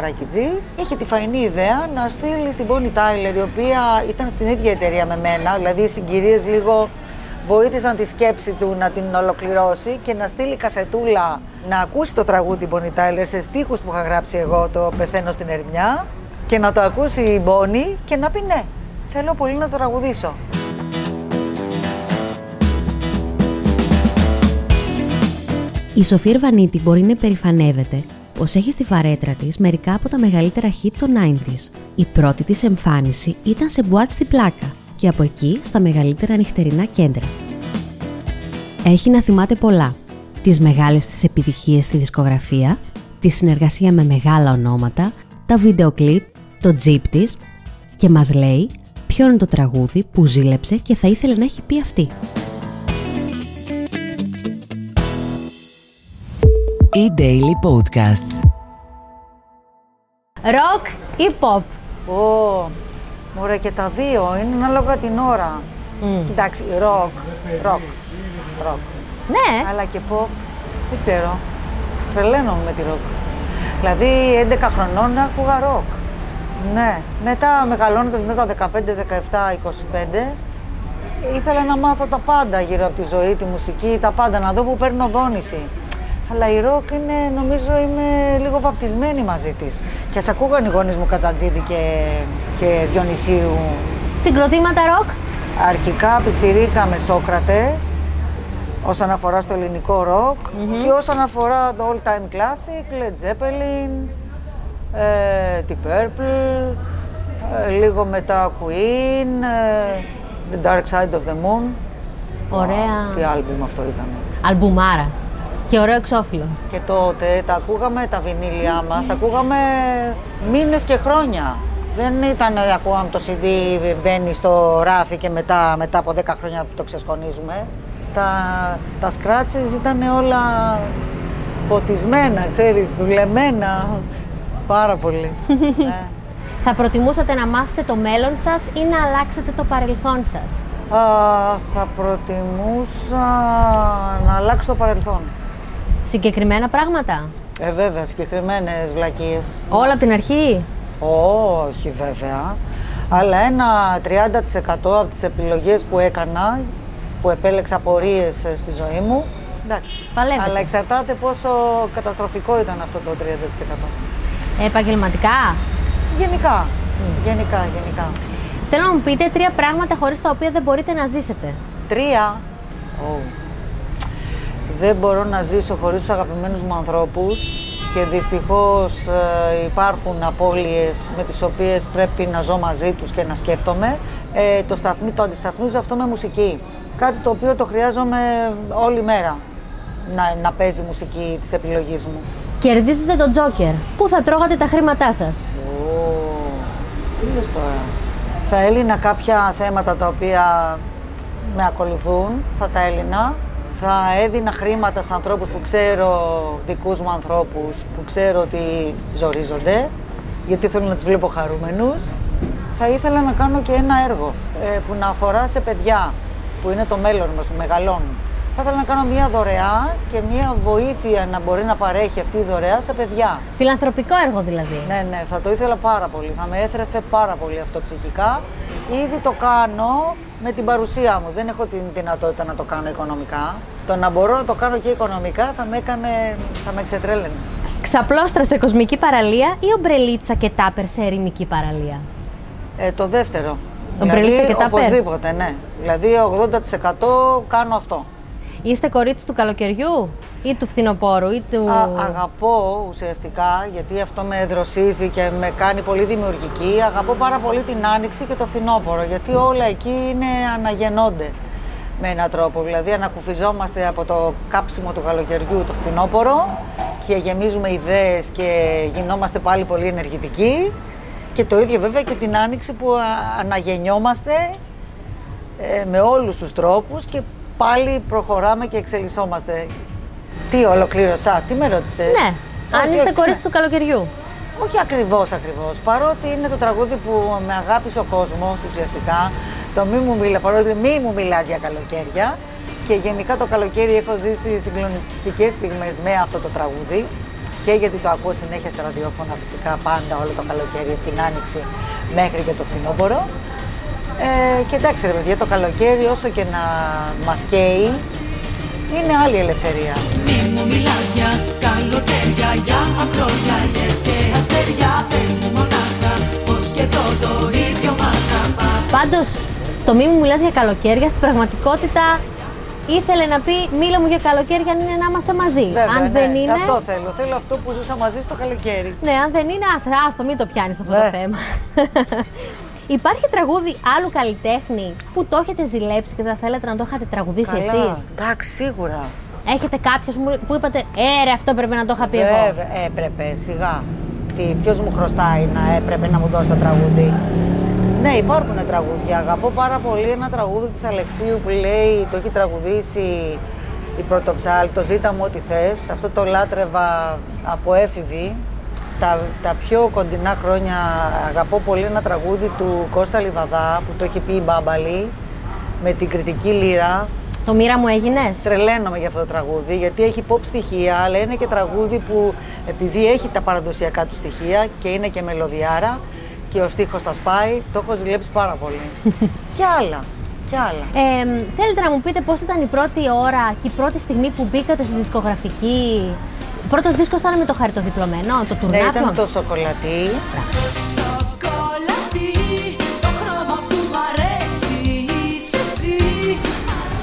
Ρακιτζής είχε τη φαϊνή ιδέα να στείλει στην Bonnie Tyler, η οποία ήταν στην ίδια εταιρεία με μένα, δηλαδή οι συγκυρίες λίγο βοήθησαν τη σκέψη του να την ολοκληρώσει και να στείλει κασετούλα να ακούσει το τραγούδι Bonnie Tyler σε στίχους που είχα γράψει εγώ το «Πεθαίνω στην ερημιά» και να το ακούσει η Bonnie και να πει ναι, θέλω πολύ να το τραγουδήσω. Η Σοφία Ερβανίτη μπορεί να περηφανεύεται πω έχει στη φαρέτρα της μερικά από τα μεγαλύτερα hit των 90s. Η πρώτη της εμφάνιση ήταν σε μπουάτ στη πλάκα και από εκεί στα μεγαλύτερα νυχτερινά κέντρα. Έχει να θυμάται πολλά. Τις μεγάλες της επιτυχίες στη δισκογραφία, τη συνεργασία με μεγάλα ονόματα, τα βίντεο κλιπ, το τζιπ της και μας λέει ποιο είναι το τραγούδι που ζήλεψε και θα ήθελε να έχει πει αυτή. E-Daily Podcasts. Ροκ ή pop; Ω, μωρέ και τα δύο, είναι ανάλογα την ώρα. Κοίταξε, ροκ, ροκ, ροκ. Ναι, Αλλά και pop, δεν ξέρω. Τρελαίνομαι με τη ροκ. Δηλαδή 11 χρονών άκουγα ροκ. Ναι. Μετά μεγαλώνοντας μετά τα 15, 17, 25, ήθελα να μάθω τα πάντα γύρω από τη ζωή, τη μουσική, τα πάντα, να δω που παίρνω δόνηση. Αλλά η ροκ είναι, νομίζω, είμαι λίγο βαπτισμένη μαζί της. Και ας ακούγαν οι γονείς μου Καζατζίδη και, και Διονυσίου. συγκροτήματα ροκ; Αρχικά πιτσιρίκα με Σόκρατες, όσον αφορά στο ελληνικό ροκ και όσον αφορά το all time classic, Led Zeppelin, ε, The Purple, ε, λίγο μετά Queen, ε, The Dark Side of the Moon. Ωραία. Τι άλμπουμ αυτό ήταν. Αλμπουμάρα. Και ωραίο εξώφυλλο. Και τότε τα ακούγαμε τα βινίλια μας, τα ακούγαμε μήνες και χρόνια. Δεν ήταν ε, ακούγαμε το CD, μπαίνει στο ράφι και μετά, μετά από 10 χρόνια που το ξεσκονίζουμε. Τα, τα scratches ήταν όλα ποτισμένα, ξέρεις, δουλεμένα. Πάρα πολύ. ναι. Θα προτιμούσατε να μάθετε το μέλλον σας ή να αλλάξετε το παρελθόν σας; Α, θα προτιμούσα να αλλάξω το παρελθόν. Συγκεκριμένα πράγματα; Ε, βέβαια, συγκεκριμένες βλακίες. Όλα από την αρχή; Όχι βέβαια, αλλά ένα 30% από τις επιλογές που έκανα, που επέλεξα πορείες ε, στη ζωή μου, εντάξει. Παλεύετε. Αλλά εξαρτάται πόσο καταστροφικό ήταν αυτό το 30%. Επαγγελματικά; Γενικά, γενικά, γενικά. Θέλω να μου πείτε τρία πράγματα χωρίς τα οποία δεν μπορείτε να ζήσετε. Τρία. Ω. Δεν μπορώ να ζήσω χωρίς τους αγαπημένους μου ανθρώπους και δυστυχώς ε, υπάρχουν απώλειες με τις οποίες πρέπει να ζω μαζί τους και να σκέφτομαι. Ε, το, σταθμί, το αντισταθμίζω αυτό με μουσική. Κάτι το οποίο το χρειάζομαι όλη μέρα να, να παίζει μουσική της επιλογής μου. Κερδίζετε τον Τζόκερ. Πού θα τρώγατε τα χρήματά σας; Ω, τι λες τώρα. Θα έλυνα κάποια θέματα τα οποία με ακολουθούν, θα τα έλυνα. Θα έδινα χρήματα σε ανθρώπους που ξέρω, δικούς μου ανθρώπους, που ξέρω ότι ζορίζονται, γιατί θέλω να τους βλέπω χαρούμενους. Θα ήθελα να κάνω και ένα έργο ε, που να αφορά σε παιδιά, που είναι το μέλλον μας, που μεγαλώνουν. Θα ήθελα να κάνω μια δωρεά και μια βοήθεια να μπορεί να παρέχει αυτή η δωρεά σε παιδιά. Φιλανθρωπικό έργο δηλαδή. Ναι, ναι, θα το ήθελα πάρα πολύ. Θα με έθρεφε πάρα πολύ αυτό ψυχικά. Ήδη το κάνω με την παρουσία μου. Δεν έχω την δυνατότητα να το κάνω οικονομικά. Το να μπορώ να το κάνω και οικονομικά θα με έκανε, θα με εξετρέλαινε. Ξαπλώστρα σε κοσμική παραλία ή ομπρελίτσα και τάπερ σε ερημική παραλία; Ε, το δεύτερο. Ομπρελίτσα και τάπερ; Οπωσδήποτε, ναι. Δηλαδή 80% κάνω αυτό. Είστε κορίτσι του καλοκαιριού ή του φθινοπόρου ή του... Α, αγαπώ ουσιαστικά, γιατί αυτό με δροσίζει και με κάνει πολύ δημιουργική. Αγαπώ πάρα πολύ την άνοιξη και το φθινόπωρο, γιατί όλα εκεί είναι αναγεννώνται με έναν τρόπο. Δηλαδή ανακουφιζόμαστε από το κάψιμο του καλοκαιριού το φθινόπωρο και γεμίζουμε ιδέες και γινόμαστε πάλι πολύ ενεργητικοί. Και το ίδιο βέβαια και την άνοιξη που α, αναγεννιόμαστε ε, με όλους τους τρόπους και πάλι προχωράμε και εξελισσόμαστε. Τι ολοκλήρωσα, τι με ρώτησες; Ναι, αν Όχι, είστε όχι. κορίτσι του καλοκαιριού. Όχι ακριβώς ακριβώς. Παρότι είναι το τραγούδι που με αγάπησε ο κόσμος ουσιαστικά. Το μη μου μιλά, παρότι μη μου μιλάς για καλοκαίρια. Και γενικά το καλοκαίρι έχω ζήσει συγκλονιστικές στιγμές με αυτό το τραγούδι. και γιατί το ακούω συνέχεια στα ραδιόφωνα φυσικά πάντα όλο το καλοκαίρι από την άνοιξη μέχρι και το φθινόπωρο. Ε, και εντάξει ρε παιδιά, το καλοκαίρι όσο και να μας καίει, είναι άλλη ελευθερία. Μη μου μιλάς για καλοκαίρια, για ακρογιαλιές και αστέρια Πες μου μονάχα πως και εδώ το ίδιο μ' αγαπά Πάντως, το μη μου μιλάς για καλοκαίρια, στην πραγματικότητα ήθελε να πει μίλα μου για καλοκαίρια αν είναι να είμαστε μαζί. Βέβαια, αν ναι, δεν είναι. Αυτό θέλω. Θέλω αυτό που ζούσα μαζί στο καλοκαίρι. Ναι, αν δεν είναι, ας, άστο, μην το πιάνεις αυτό το Ναι. θέμα. Υπάρχει τραγούδι άλλου καλλιτέχνη που το έχετε ζηλέψει και θα θέλετε να το είχατε τραγουδήσει Καλά. εσείς; Εντάξει, σίγουρα. Έχετε κάποιος που- που είπατε, ε ρε, αυτό πρέπει να το είχα πει εγώ. Βέβαια, έπρεπε, σιγά. Τι, ποιος μου χρωστάει να έπρεπε να μου δώσει το τραγούδι; Ναι, υπάρχουν τραγούδια. Αγαπώ πάρα πολύ ένα τραγούδι της Αλεξίου που λέει, το έχει τραγουδήσει η Πρωτοψάλ, το «Ζήτα μου ό,τι θες». Αυτό το λάτρευα από έφηβη. Τα, τα πιο κοντινά χρόνια αγαπώ πολύ ένα τραγούδι του Κώστα Λιβαδά που το έχει πει η Μπάμπαλη με την κριτική λύρα Το μοίρα μου έγινες; Τρελαίνομαι για αυτό το τραγούδι γιατί έχει pop στοιχεία, αλλά είναι και τραγούδι που επειδή έχει τα παραδοσιακά του στοιχεία και είναι και μελωδιάρα και ο στίχος τα σπάει, το έχω ζηλέψει πάρα πολύ. και άλλα, και άλλα. Ε, θέλετε να μου πείτε πώς ήταν η πρώτη ώρα και η πρώτη στιγμή που μπήκατε στη δισκογραφική; Ο πρώτος δίσκος ήταν με το χαριτοδιπλωμένο, το Ναι, ήταν τουρνάπλο. το σοκολατί. Σοκολατί, το χρώμα που μ' αρέσει είσαι εσύ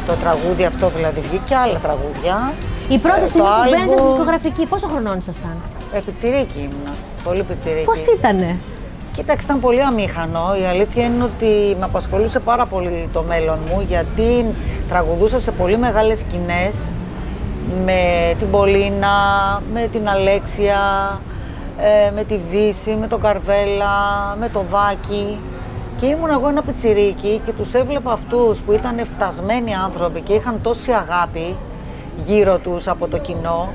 Το τραγούδι αυτό δηλαδή βγήκε και άλλα τραγούδια. Η πρώτη Ε, στιγμή το που μπαίνετε στη άλμπουμ- δισκογραφική, πόσο χρονών ήσασταν; Ε, πιτσιρίκι ήμουνα. Πολύ πιτσιρίκι. Πώς ήτανε; Κοίταξε, ήταν πολύ αμήχανο. Η αλήθεια είναι ότι με απασχολούσε πάρα πολύ το μέλλον μου γιατί τραγουδούσα σε πολύ μεγάλες σκηνές με την Πολίνα, με την Αλέξια, ε, με τη Βίσση, με τον Καρβέλα, με το Βάκη. Και ήμουν εγώ ένα πιτσιρίκι και τους έβλεπα αυτούς που ήταν φτασμένοι άνθρωποι και είχαν τόση αγάπη γύρω τους από το κοινό.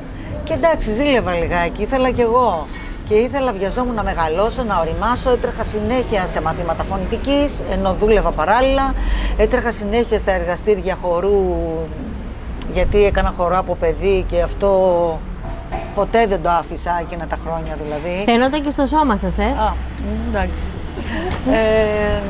Και εντάξει, ζήλευα λιγάκι, ήθελα κι εγώ. Και ήθελα, βιαζόμουν να μεγαλώσω, να οριμάσω. Έτρεχα συνέχεια σε μαθήματα φωνητικής, ενώ δούλευα παράλληλα. Έτρεχα συνέχεια στα εργαστήρια χορού, γιατί έκανα χορό από παιδί και αυτό ποτέ δεν το άφησα εκείνα τα χρόνια δηλαδή. Φαινόταν και στο σώμα σας, ε; Α, μ, εντάξει. ε,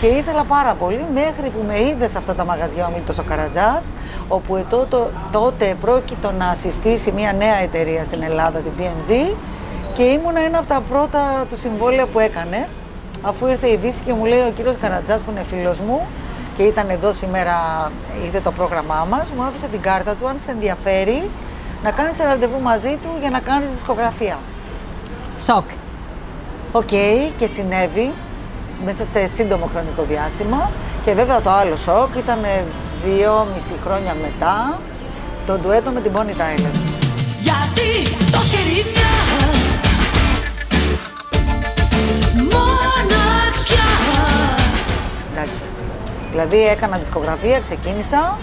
και ήθελα πάρα πολύ μέχρι που με είδες σε αυτά τα μαγαζιά ο Μίλτος ο Καρατζάς όπου ετώ- το- τότε πρόκειτο να συστήσει μια νέα εταιρεία στην Ελλάδα, την BMG και ήμουνα ένα από τα πρώτα του συμβόλαια που έκανε αφού ήρθε η Δύση και μου λέει ο κύριος Καρατζάς που είναι φίλος μου και ήταν εδώ σήμερα, είδε το πρόγραμμά μας, μου άφησε την κάρτα του αν σε ενδιαφέρει να κάνεις ραντεβού μαζί του για να κάνεις δισκογραφία. Σοκ. Οκ, και συνέβη μέσα σε σύντομο χρονικό διάστημα. Και βέβαια το άλλο σοκ ήταν δύο μισή χρόνια μετά το ντουέτο με την Bonnie Tyler. Γιατί τόση ρημιά Μοναξιά Εντάξει. Δηλαδή έκανα δισκογραφία, ξεκίνησα.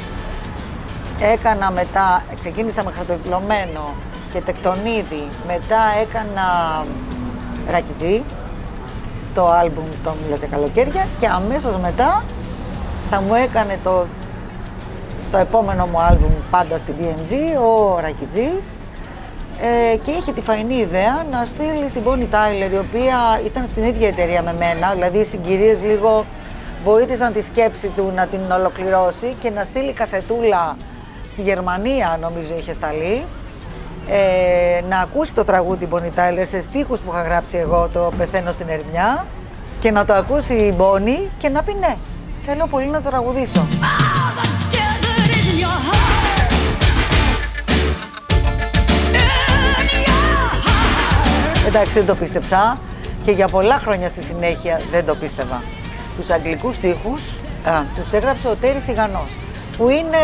Έκανα μετά, ξεκίνησα με χαρτοδιπλωμένο και τεκτονίδι. Μετά έκανα ρακιτζί, το άλμπουμ το Μιλάς για καλοκαίρια και αμέσως μετά θα μου έκανε το, το επόμενο μου άλμπουμ πάντα στην BMG, ο Ρακιτζής ε, και είχε τη φαϊνή ιδέα να στείλει στην Bonnie Tyler, η οποία ήταν στην ίδια εταιρεία με μένα, δηλαδή οι συγκυρίες λίγο βοήθησαν τη σκέψη του να την ολοκληρώσει και να στείλει κασετούλα στη Γερμανία, νομίζω είχε σταλεί, ε, να ακούσει το τραγούδι Bonnie Tyler σε στίχους που είχα γράψει εγώ το «Πεθαίνω στην ερημιά» και να το ακούσει η Bonnie και να πει ναι, θέλω πολύ να το τραγουδήσω. All the desert is in your heart In your heart Εντάξει, δεν το πίστεψα και για πολλά χρόνια στη συνέχεια δεν το πίστευα. Τους αγγλικούς στίχους α, τους έγραψε ο Τέρης Ιγανός που είναι,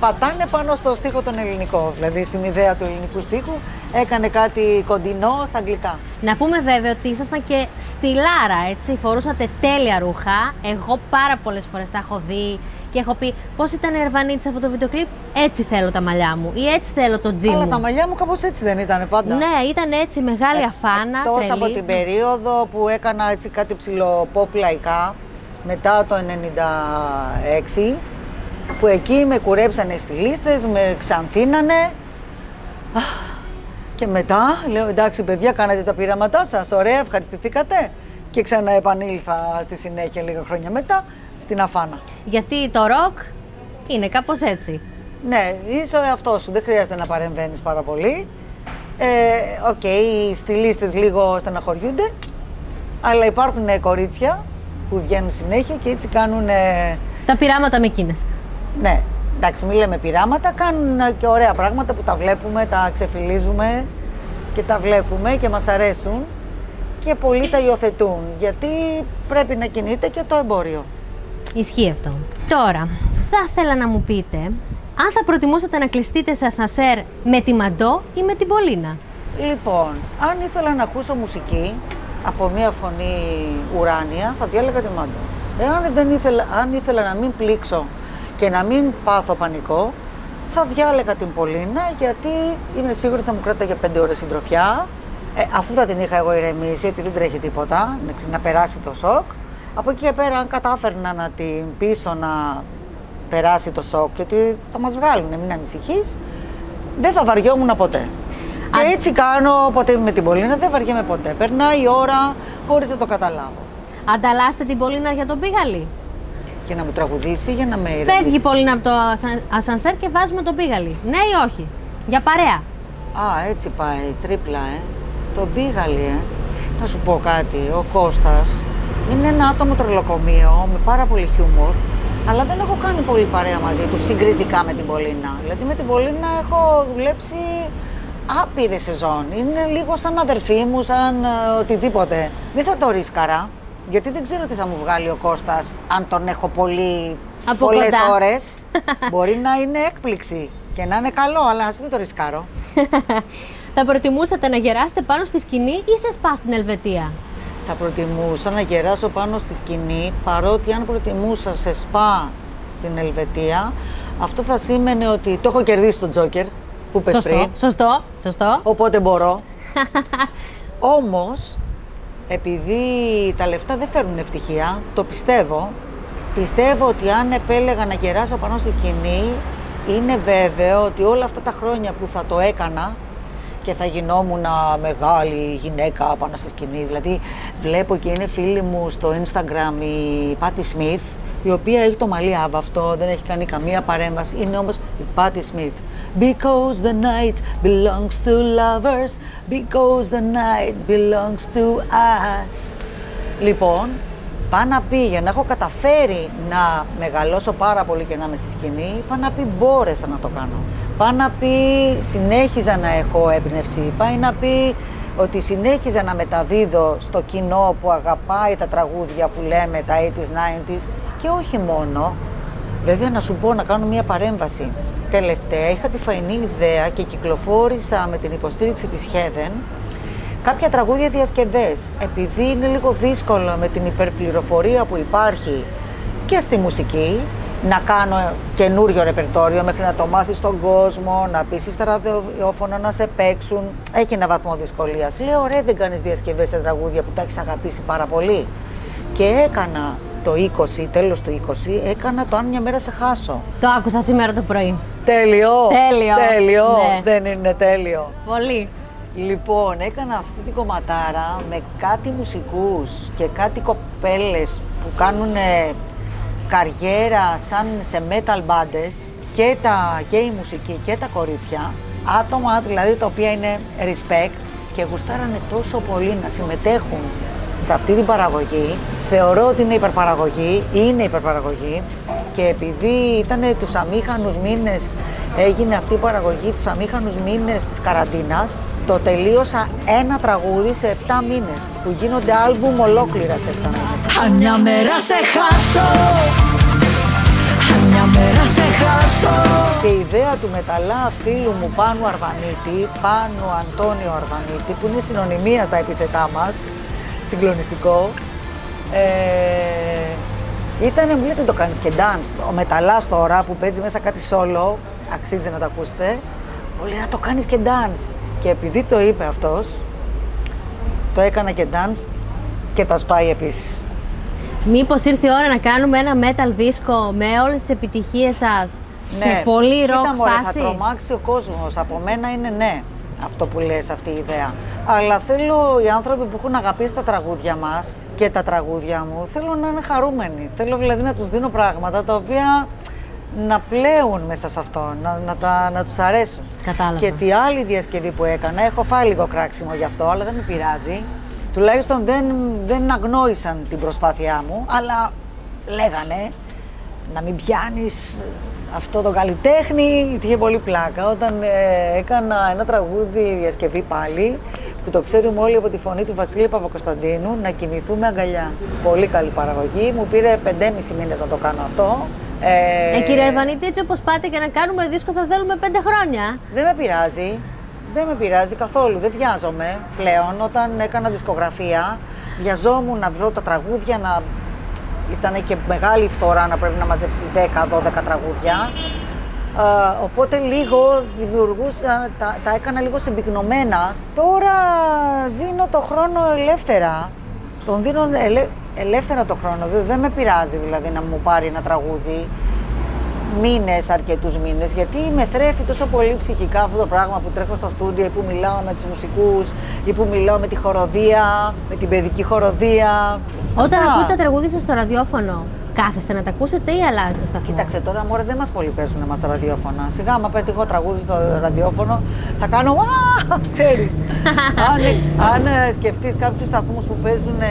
πατάνε πάνω στο στίχο τον ελληνικό, δηλαδή στην ιδέα του ελληνικού στίχου έκανε κάτι κοντινό στα αγγλικά. Να πούμε βέβαια ότι ήσασταν και στυλάρα, έτσι. Φορούσατε τέλεια ρούχα. Εγώ πάρα πολλές φορές τα έχω δει και έχω πει πώς ήταν η Ερβανίτη σε αυτό το βίντεο κλιπ. Έτσι θέλω τα μαλλιά μου ή έτσι θέλω το τζι Αλλά μου. τα μαλλιά μου κάπως έτσι δεν ήταν πάντα. Ναι, ήταν έτσι μεγάλη αφάνα, Εκτός τρελή. από την περίοδο που έκανα έτσι κάτι ψηλό pop λαϊκά, μετά το 96, που εκεί με κουρέψανε οι στυλίστες, με ξανθήνανε. Αχ, Και μετά λέω εντάξει παιδιά κάνατε τα πειράματά σας, ωραία ευχαριστηθήκατε. Και ξανά επανήλθα στη συνέχεια λίγα χρόνια μετά στην αφάνα. Γιατί το ροκ είναι κάπως έτσι. Ναι, είσαι ο εαυτός σου, δεν χρειάζεται να παρεμβαίνεις πάρα πολύ. Ε, Οκ, οι στυλίστες λίγο στεναχωριούνται, αλλά υπάρχουν ε, κορίτσια που βγαίνουν συνέχεια και έτσι κάνουν. ε, Τα πειράματα με εκείνες. ναι, εντάξει, μην λέμε πειράματα, κάνουν ε, και ωραία πράγματα που τα βλέπουμε, τα ξεφυλίζουμε και τα βλέπουμε και μας αρέσουν και πολλοί τα υιοθετούν, γιατί πρέπει να κινείται και το εμπόριο. Ισχύει αυτό. Τώρα, θα ήθελα να μου πείτε αν θα προτιμούσατε να κλειστείτε σε ασανσέρ με τη Μαντό ή με την Πολίνα; Λοιπόν, αν ήθελα να ακούσω μουσική από μια φωνή ουράνια, θα διάλεγα τη Μάντο. Εάν δεν ήθελα, αν ήθελα να μην πλήξω και να μην πάθω πανικό, θα διάλεγα την Πολίνα γιατί είμαι σίγουρη θα μου κράταγε πέντε ώρες συντροφιά. Ε, αφού θα την είχα εγώ ηρεμήσει ότι δεν τρέχει τίποτα, να, ξε- να περάσει το σοκ. Από εκεί και πέρα, αν κατάφερνα να την πείσω να περάσει το σοκ και ότι θα μας βγάλουν, μην ανησυχείς, δεν θα βαριόμουν ποτέ. Και έτσι κάνω ποτέ με την Πολίνα, δεν βαριέμαι ποτέ. Περνάει η ώρα χωρίς να το καταλάβω. Ανταλλάσσετε την Πολίνα για τον Πίγαλη; Και να μου τραγουδήσει για να με ηρεμήσει. Φεύγει η Πολίνα από το ασα- ασανσέρ και βάζουμε τον Πίγαλη. Ναι ή όχι; Για παρέα. Α, έτσι πάει, τρίπλα, ε. Τον πήγαλε, ε. Να σου πω κάτι, ο Κώστας είναι ένα άτομο τρελοκομείο με πάρα πολύ χιούμορ, αλλά δεν έχω κάνει πολύ παρέα μαζί του συγκριτικά με την Πολίνα. Δηλαδή με την Πολίνα έχω δουλέψει άπειρη σεζόν. Είναι λίγο σαν αδερφή μου, σαν ε, οτιδήποτε. Δεν θα το ρίσκαρα, γιατί δεν ξέρω τι θα μου βγάλει ο Κώστας αν τον έχω πολύ, Από πολλές κοντά. ώρες. Μπορεί να είναι έκπληξη και να είναι καλό, αλλά ας μην το ρισκάρω. θα προτιμούσατε να γεράσετε πάνω στη σκηνή ή σε σπα στην Ελβετία; Θα προτιμούσα να γεράσω πάνω στη σκηνή, παρότι αν προτιμούσα σε σπα στην Ελβετία, αυτό θα σήμαινε ότι το έχω κερδίσει τον Τζόκερ που πες Σωστό. πριν, Σωστό. Σωστό. οπότε μπορώ. Όμως, επειδή τα λεφτά δεν φέρνουν ευτυχία, το πιστεύω, πιστεύω ότι αν επέλεγα να γεράσω πάνω στη σκηνή, είναι βέβαιο ότι όλα αυτά τα χρόνια που θα το έκανα και θα γινόμουν μεγάλη γυναίκα πάνω στη σκηνή. Δηλαδή, βλέπω και είναι φίλη μου στο Instagram η Πάτη Σμιθ, η οποία έχει το μαλλί άβαυτο, δεν έχει κάνει καμία παρέμβαση. Είναι όμως η Πάτη Σμιθ. Because the night belongs to lovers, because the night belongs to us. Λοιπόν, πάω να πει για να έχω καταφέρει να μεγαλώσω πάρα πολύ και να είμαι στη σκηνή, πάω να πει μπόρεσα να το κάνω. Πάω να πει συνέχιζα να έχω έμπνευση. Πάει να πει ότι συνέχιζα να μεταδίδω στο κοινό που αγαπάει τα τραγούδια που λέμε, τα 80s, 90s και όχι μόνο. Βέβαια να σου πω να κάνω μια παρέμβαση. Τελευταία είχα τη φαϊνή ιδέα και κυκλοφόρησα με την υποστήριξη της Heaven κάποια τραγούδια διασκευές. Επειδή είναι λίγο δύσκολο με την υπερπληροφορία που υπάρχει και στη μουσική, να κάνω καινούριο ρεπερτόριο μέχρι να το μάθεις στον κόσμο, να πείσει στα ραδιόφωνα να σε παίξουν. Έχει ένα βαθμό δυσκολίας. Λέω, ρε, δεν κάνεις διασκευές σε τραγούδια που τα έχεις αγαπήσει πάρα πολύ. Και έκανα το 20, τέλος του 20, έκανα το Αν μια μέρα σε χάσω. Το άκουσα σήμερα το πρωί. Τέλειο! Τέλειο. Τέλειο! Ναι. Δεν είναι τέλειο. Πολύ. Λοιπόν, έκανα αυτή την κομματάρα με κάτι μουσικούς και κάτι κοπέλες που κάνουν καριέρα σαν σε metal bands και, τα, και η μουσική και τα κορίτσια. Άτομα δηλαδή τα οποία είναι respect και γουστάρανε τόσο πολύ να συμμετέχουν σε αυτή την παραγωγή. Θεωρώ ότι είναι υπερπαραγωγή, είναι υπερπαραγωγή και επειδή ήταν τους αμήχανους μήνες, έγινε αυτή η παραγωγή τους αμήχανους μήνες της καραντίνας, το τελείωσα ένα τραγούδι σε 7 μήνες, που γίνονται άλμπουμ ολόκληρα σε 7 μήνες. Αν μια μέρα σε χάσω Αν μια μέρα σε χάσω Και η ιδέα του μεταλλά φίλου μου Πάνου Αρβανίτη, Πάνου Αντώνιο Αρβανίτη, που είναι συνωνυμία τα επιθετά μας, συγκλονιστικό, ε, ήταν, μου λέει, δεν το κάνεις και dance. Ο μεταλλάς τώρα που παίζει μέσα κάτι solo, αξίζει να το ακούσετε, μου λέει να το κάνεις και dance. Και επειδή το είπε αυτός, το έκανα και dance και τα σπάει επίσης. Μήπως ήρθε η ώρα να κάνουμε ένα metal δίσκο με όλες τις επιτυχίες σας σε πολύ Ναι. Κοίτα, ροκ μωρέ, φάση; Θα τρομάξει ο κόσμος. Από μένα είναι ναι. αυτό που λες, αυτή η ιδέα. Αλλά θέλω οι άνθρωποι που έχουν αγαπήσει τα τραγούδια μας και τα τραγούδια μου, θέλω να είναι χαρούμενοι. Θέλω δηλαδή να τους δίνω πράγματα τα οποία να πλέουν μέσα σε αυτό, να, να, τα, να τους αρέσουν. Κατάλαβα. Και τη άλλη διασκευή που έκανα, έχω φάει λίγο κράξιμο γι' αυτό, αλλά δεν με πειράζει. Τουλάχιστον δεν, δεν αγνόησαν την προσπάθειά μου, αλλά λέγανε να μην πιάνεις αυτό το καλλιτέχνη, είχε πολύ πλάκα. Όταν ε, έκανα ένα τραγούδι διασκευή πάλι, που το ξέρουμε όλοι από τη φωνή του Βασίλη Παπακοσταντίνου, να κοιμηθούμε αγκαλιά. Πολύ καλή παραγωγή, μου πήρε 5,5 μήνες να το κάνω αυτό. Ε, κύριε Ερβανίτη, έτσι όπως πάτε και να κάνουμε δίσκο θα θέλουμε πέντε χρόνια. Δεν με πειράζει. Δεν με πειράζει καθόλου. Δεν βιάζομαι πλέον. Όταν έκανα δισκογραφία, βιαζόμουν να βρω τα τραγούδια να. Ήταν και μεγάλη φθορά να πρέπει να μαζέψεις 10-12 τραγούδια. Ε, οπότε λίγο δημιουργούσα, τα, τα έκανα λίγο συμπυκνωμένα. Τώρα δίνω το χρόνο ελεύθερα. Τον δίνω ελε- ελεύθερα το χρόνο. Δεν, δεν με πειράζει δηλαδή να μου πάρει ένα τραγούδι μήνες, αρκετούς μήνες, γιατί με θρέφει τόσο πολύ ψυχικά αυτό το πράγμα που τρέχω στο στούντιο ή που μιλάω με τους μουσικούς ή που μιλάω με τη χοροδία, με την παιδική χοροδία. Όταν Αυτά. ακούτε τα τραγούδια σας στο ραδιόφωνο, κάθεστε να τα ακούσετε ή αλλάζετε σταθμό. Κοίταξε τώρα, μωρέ, δεν μας πολύ παίζουν εμάς τα ραδιόφωνα. Σιγά, άμα πετύχω τραγούδι στο ραδιόφωνο, θα κάνω. Α, ξέρεις. αν αν ε, σκεφτείς κάποιους σταθμούς που παίζουν ε,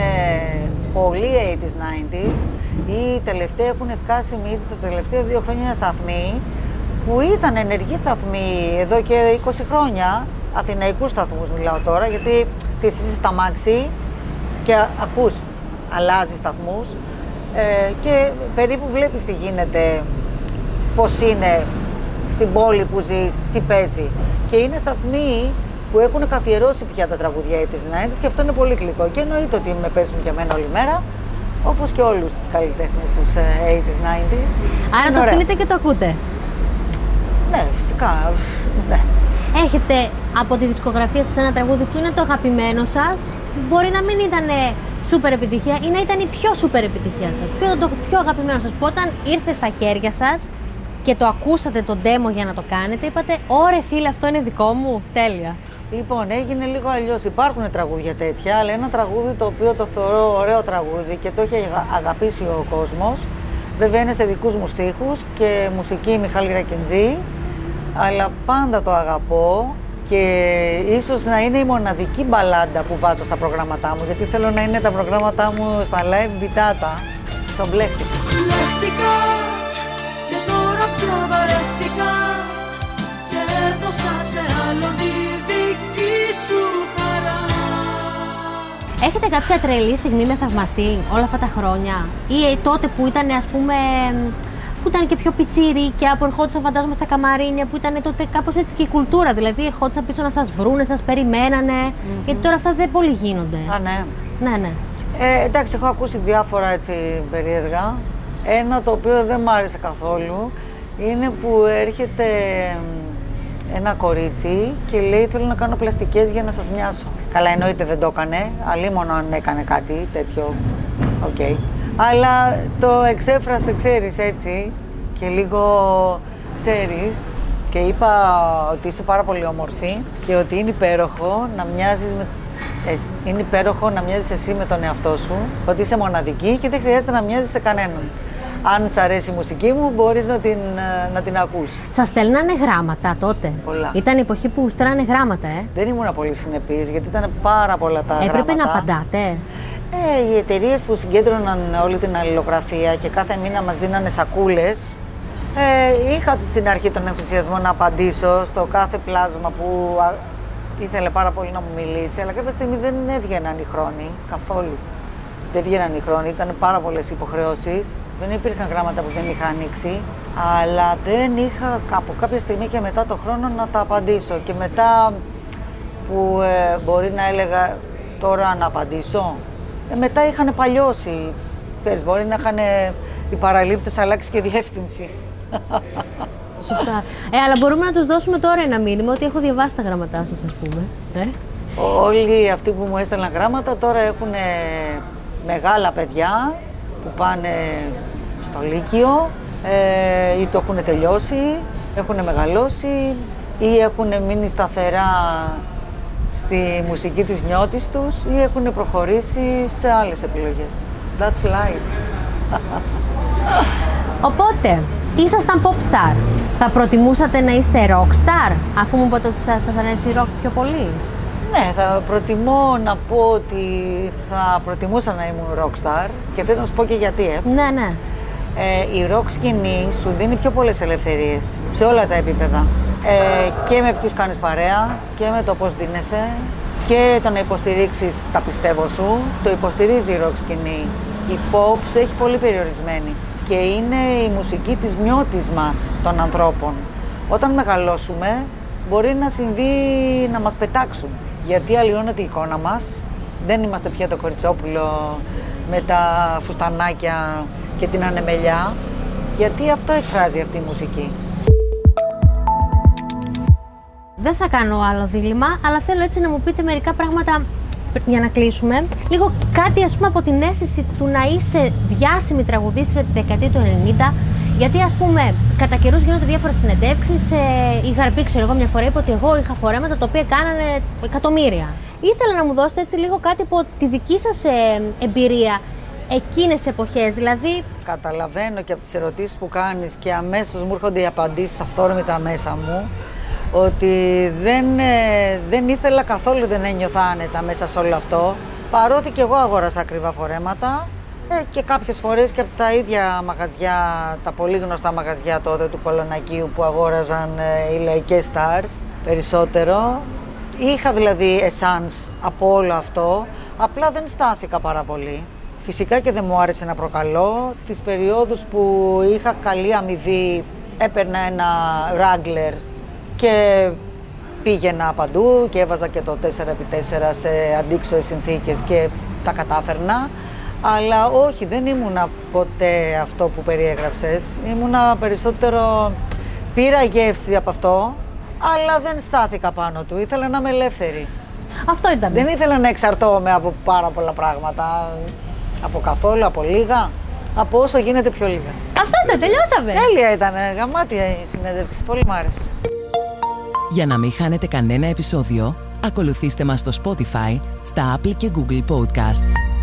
πολύ 80s, 90s ή τελευταία έχουν σκάσει μύτη τα τελευταία δύο χρόνια σταθμοί που ήταν ενεργοί σταθμοί εδώ και 20 χρόνια. Αθηναϊκούς σταθμούς μιλάω τώρα, γιατί ξέρεις, είσαι στα μάξι και α- ακούς, αλλάζει σταθμούς ε, και περίπου βλέπεις τι γίνεται, πώς είναι στην πόλη που ζεις, τι παίζει. Και είναι σταθμοί που έχουν καθιερώσει πια τα τραγουδιά της 90's και αυτό είναι πολύ γλυκό. Και εννοείται ότι με παίζουν και εμένα όλη μέρα, όπως και όλους τους καλλιτέχνες τους ε, 80's, 90's. Άρα Είναι το ωραία. αφήνετε και το ακούτε. Ναι, φυσικά. Ναι. Έχετε από τη δισκογραφία σας ένα τραγούδι που είναι το αγαπημένο σας, μπορεί να μην ήταν σούπερ επιτυχία ή να ήταν η πιο σούπερ επιτυχία σας. Ποιο είναι το πιο αγαπημένο σας που όταν ήρθε στα χέρια σας και το ακούσατε το demo για να το κάνετε, είπατε «Ωρε φίλε, αυτό είναι δικό μου, τέλεια». Λοιπόν, έγινε λίγο αλλιώς. Υπάρχουν τραγούδια τέτοια, αλλά ένα τραγούδι το οποίο το θεωρώ ωραίο τραγούδι και το έχει αγα- αγαπήσει ο κόσμος. Βέβαια είναι σε δικούς μου στίχους και μουσική Μιχάλη Ρακεντζή, αλλά πάντα το αγαπώ και ίσως να είναι η μοναδική μπαλάντα που βάζω στα προγράμματά μου, γιατί θέλω να είναι τα προγράμματά μου στα live μπιτάτα. Τον μπλέχτηκα. Έχετε κάποια τρελή στιγμή με θαυμαστή όλα αυτά τα χρόνια; Ή ε, τότε που ήταν ας πούμε που ήταν και πιο πιτσίρικια, που ερχόντουσαν φαντάζομαι στα καμαρίνια, που ήταν τότε κάπως έτσι και η κουλτούρα, δηλαδή ερχόντουσαν πίσω να σας βρούνε, σας περιμένανε, γιατί τώρα αυτά δεν πολύ γίνονται. Α, ναι. Ναι, ναι. Ε, εντάξει, έχω ακούσει διάφορα έτσι περίεργα. Ένα το οποίο δεν μ' άρεσε καθόλου είναι που έρχεται μ, ένα κορίτσι και λέει θέλω να κάνω πλαστικές για να σας μοιάσω. Καλά εννοείται δεν το έκανε, αλίμονο αν έκανε κάτι τέτοιο, οκ. Αλλά το εξέφρασε, ξέρεις, έτσι. Και λίγο ξέρεις. Και είπα ότι είσαι πάρα πολύ όμορφη και ότι είναι υπέροχο να μοιάζεις με Εσ- είναι υπέροχο να μοιάζεις εσύ με τον εαυτό σου, ότι είσαι μοναδική και δεν χρειάζεται να μοιάζεις σε κανέναν. Αν σ' αρέσει η μουσική μου, μπορείς να την, ε, να την ακούς. Σας στέλνανε γράμματα τότε; Πολλά. Ήταν η εποχή που στέλνανε γράμματα, ε; Δεν ήμουν πολύ συνεπής, γιατί ήταν πάρα πολλά τα Έπρεπε να γράμματα. απαντάτε; Ε, οι εταιρείες που συγκέντρωναν όλη την αλληλογραφία και κάθε μήνα μας δίνανε σακούλες, ε, είχα στην αρχή τον ενθουσιασμό να απαντήσω στο κάθε πλάσμα που α, ήθελε πάρα πολύ να μου μιλήσει, αλλά κάποια στιγμή δεν έβγαιναν οι χρόνοι καθόλου. Δεν βγαίναν οι χρόνοι, ήταν πάρα πολλές υποχρεώσεις. Δεν υπήρχαν γράμματα που δεν είχα ανοίξει, αλλά δεν είχα από κάποια στιγμή και μετά το χρόνο να τα απαντήσω. Και μετά που ε, μπορεί να έλεγα τώρα να απαντήσω. Ε, μετά είχαν παλιώσει. Ξέρεις, μπορεί να είχαν ε, οι παραλήπτες αλλάξει και διεύθυνση. Σωστά. Ε, αλλά μπορούμε να τους δώσουμε τώρα ένα μήνυμα ότι έχω διαβάσει τα γραμματά σας, ας πούμε. Ε. Όλοι αυτοί που μου έστελναν γράμματα τώρα έχουν ε, μεγάλα παιδιά που πάνε στο Λύκειο ε, ή το έχουν τελειώσει, έχουν μεγαλώσει ή έχουν μείνει σταθερά στη μουσική της νιώτης τους ή έχουν προχωρήσει σε άλλες επιλογές. That's life. Οπότε, ήσασταν pop star. Θα προτιμούσατε να είστε rock star, αφού μου είπατε ότι σας, σας αρέσει η rock πιο πολύ; Ναι, θα προτιμώ να πω ότι θα προτιμούσα να ήμουν rockstar και θέλω να σου πω και γιατί. Ε. Ναι, ναι. Ε, η rock σκηνή σου δίνει πιο πολλές ελευθερίες σε όλα τα επίπεδα. Ε, και με ποιους κάνεις παρέα και με το πώς δίνεσαι και το να υποστηρίξεις τα πιστεύω σου. Το υποστηρίζει η rock σκηνή. Η pop σε έχει πολύ περιορισμένη και είναι η μουσική της νιώτης μας των ανθρώπων. Όταν μεγαλώσουμε μπορεί να συμβεί να μας πετάξουν γιατί αλλοιώνεται η εικόνα μας. Δεν είμαστε πια το κοριτσόπουλο με τα φουστανάκια και την ανεμελιά, γιατί αυτό εκφράζει αυτή η μουσική. Δεν θα κάνω άλλο δίλημα, αλλά θέλω έτσι να μου πείτε μερικά πράγματα για να κλείσουμε. Λίγο κάτι ας πούμε από την αίσθηση του να είσαι διάσημη τραγουδίστρια τη δεκαετία του 90, γιατί ας πούμε κατά καιρούς γίνονται διάφορες συνεντεύξεις. Ε, η Γαρπή, ξέρω εγώ, μια φορά είπε ότι εγώ είχα φορέματα τα οποία κάνανε εκατομμύρια. Ήθελα να μου δώσετε έτσι λίγο κάτι από τη δική σας ε, εμπειρία εκείνες τις εποχές. Δηλαδή. Καταλαβαίνω και από τις ερωτήσεις που κάνεις και αμέσως μου έρχονται οι απαντήσεις αυθόρμητα μέσα μου ότι δεν, ε, δεν ήθελα καθόλου, δεν ένιωθα άνετα μέσα σε όλο αυτό. Παρότι και εγώ αγόρασα ακριβά φορέματα ε, και κάποιες φορές και από τα ίδια μαγαζιά, τα πολύ γνωστά μαγαζιά τότε του Κολονακίου που αγόραζαν ε, οι λαϊκές stars περισσότερο. Είχα δηλαδή essence από όλο αυτό, απλά δεν στάθηκα πάρα πολύ. Φυσικά και δεν μου άρεσε να προκαλώ. Τις περιόδους που είχα καλή αμοιβή έπαιρνα ένα Wrangler και πήγαινα παντού και έβαζα και το 4x4 σε αντίξωες συνθήκες και τα κατάφερνα. Αλλά όχι, δεν ήμουνα ποτέ αυτό που περιέγραψες. Ήμουνα περισσότερο... Πήρα γεύση από αυτό, αλλά δεν στάθηκα πάνω του. Ήθελα να είμαι ελεύθερη. Αυτό ήταν. Δεν ήθελα να εξαρτώμαι από πάρα πολλά πράγματα. Από καθόλου, από λίγα. Από όσο γίνεται πιο λίγα. Αυτό ήταν, τελειώσαμε. Τέλεια ήταν. Γαμάτια η συνέντευξη. Πολύ μ' άρεσε. Για να μην χάνετε κανένα επεισόδιο, ακολουθήστε μας στο Spotify, στα Apple και Google Podcasts.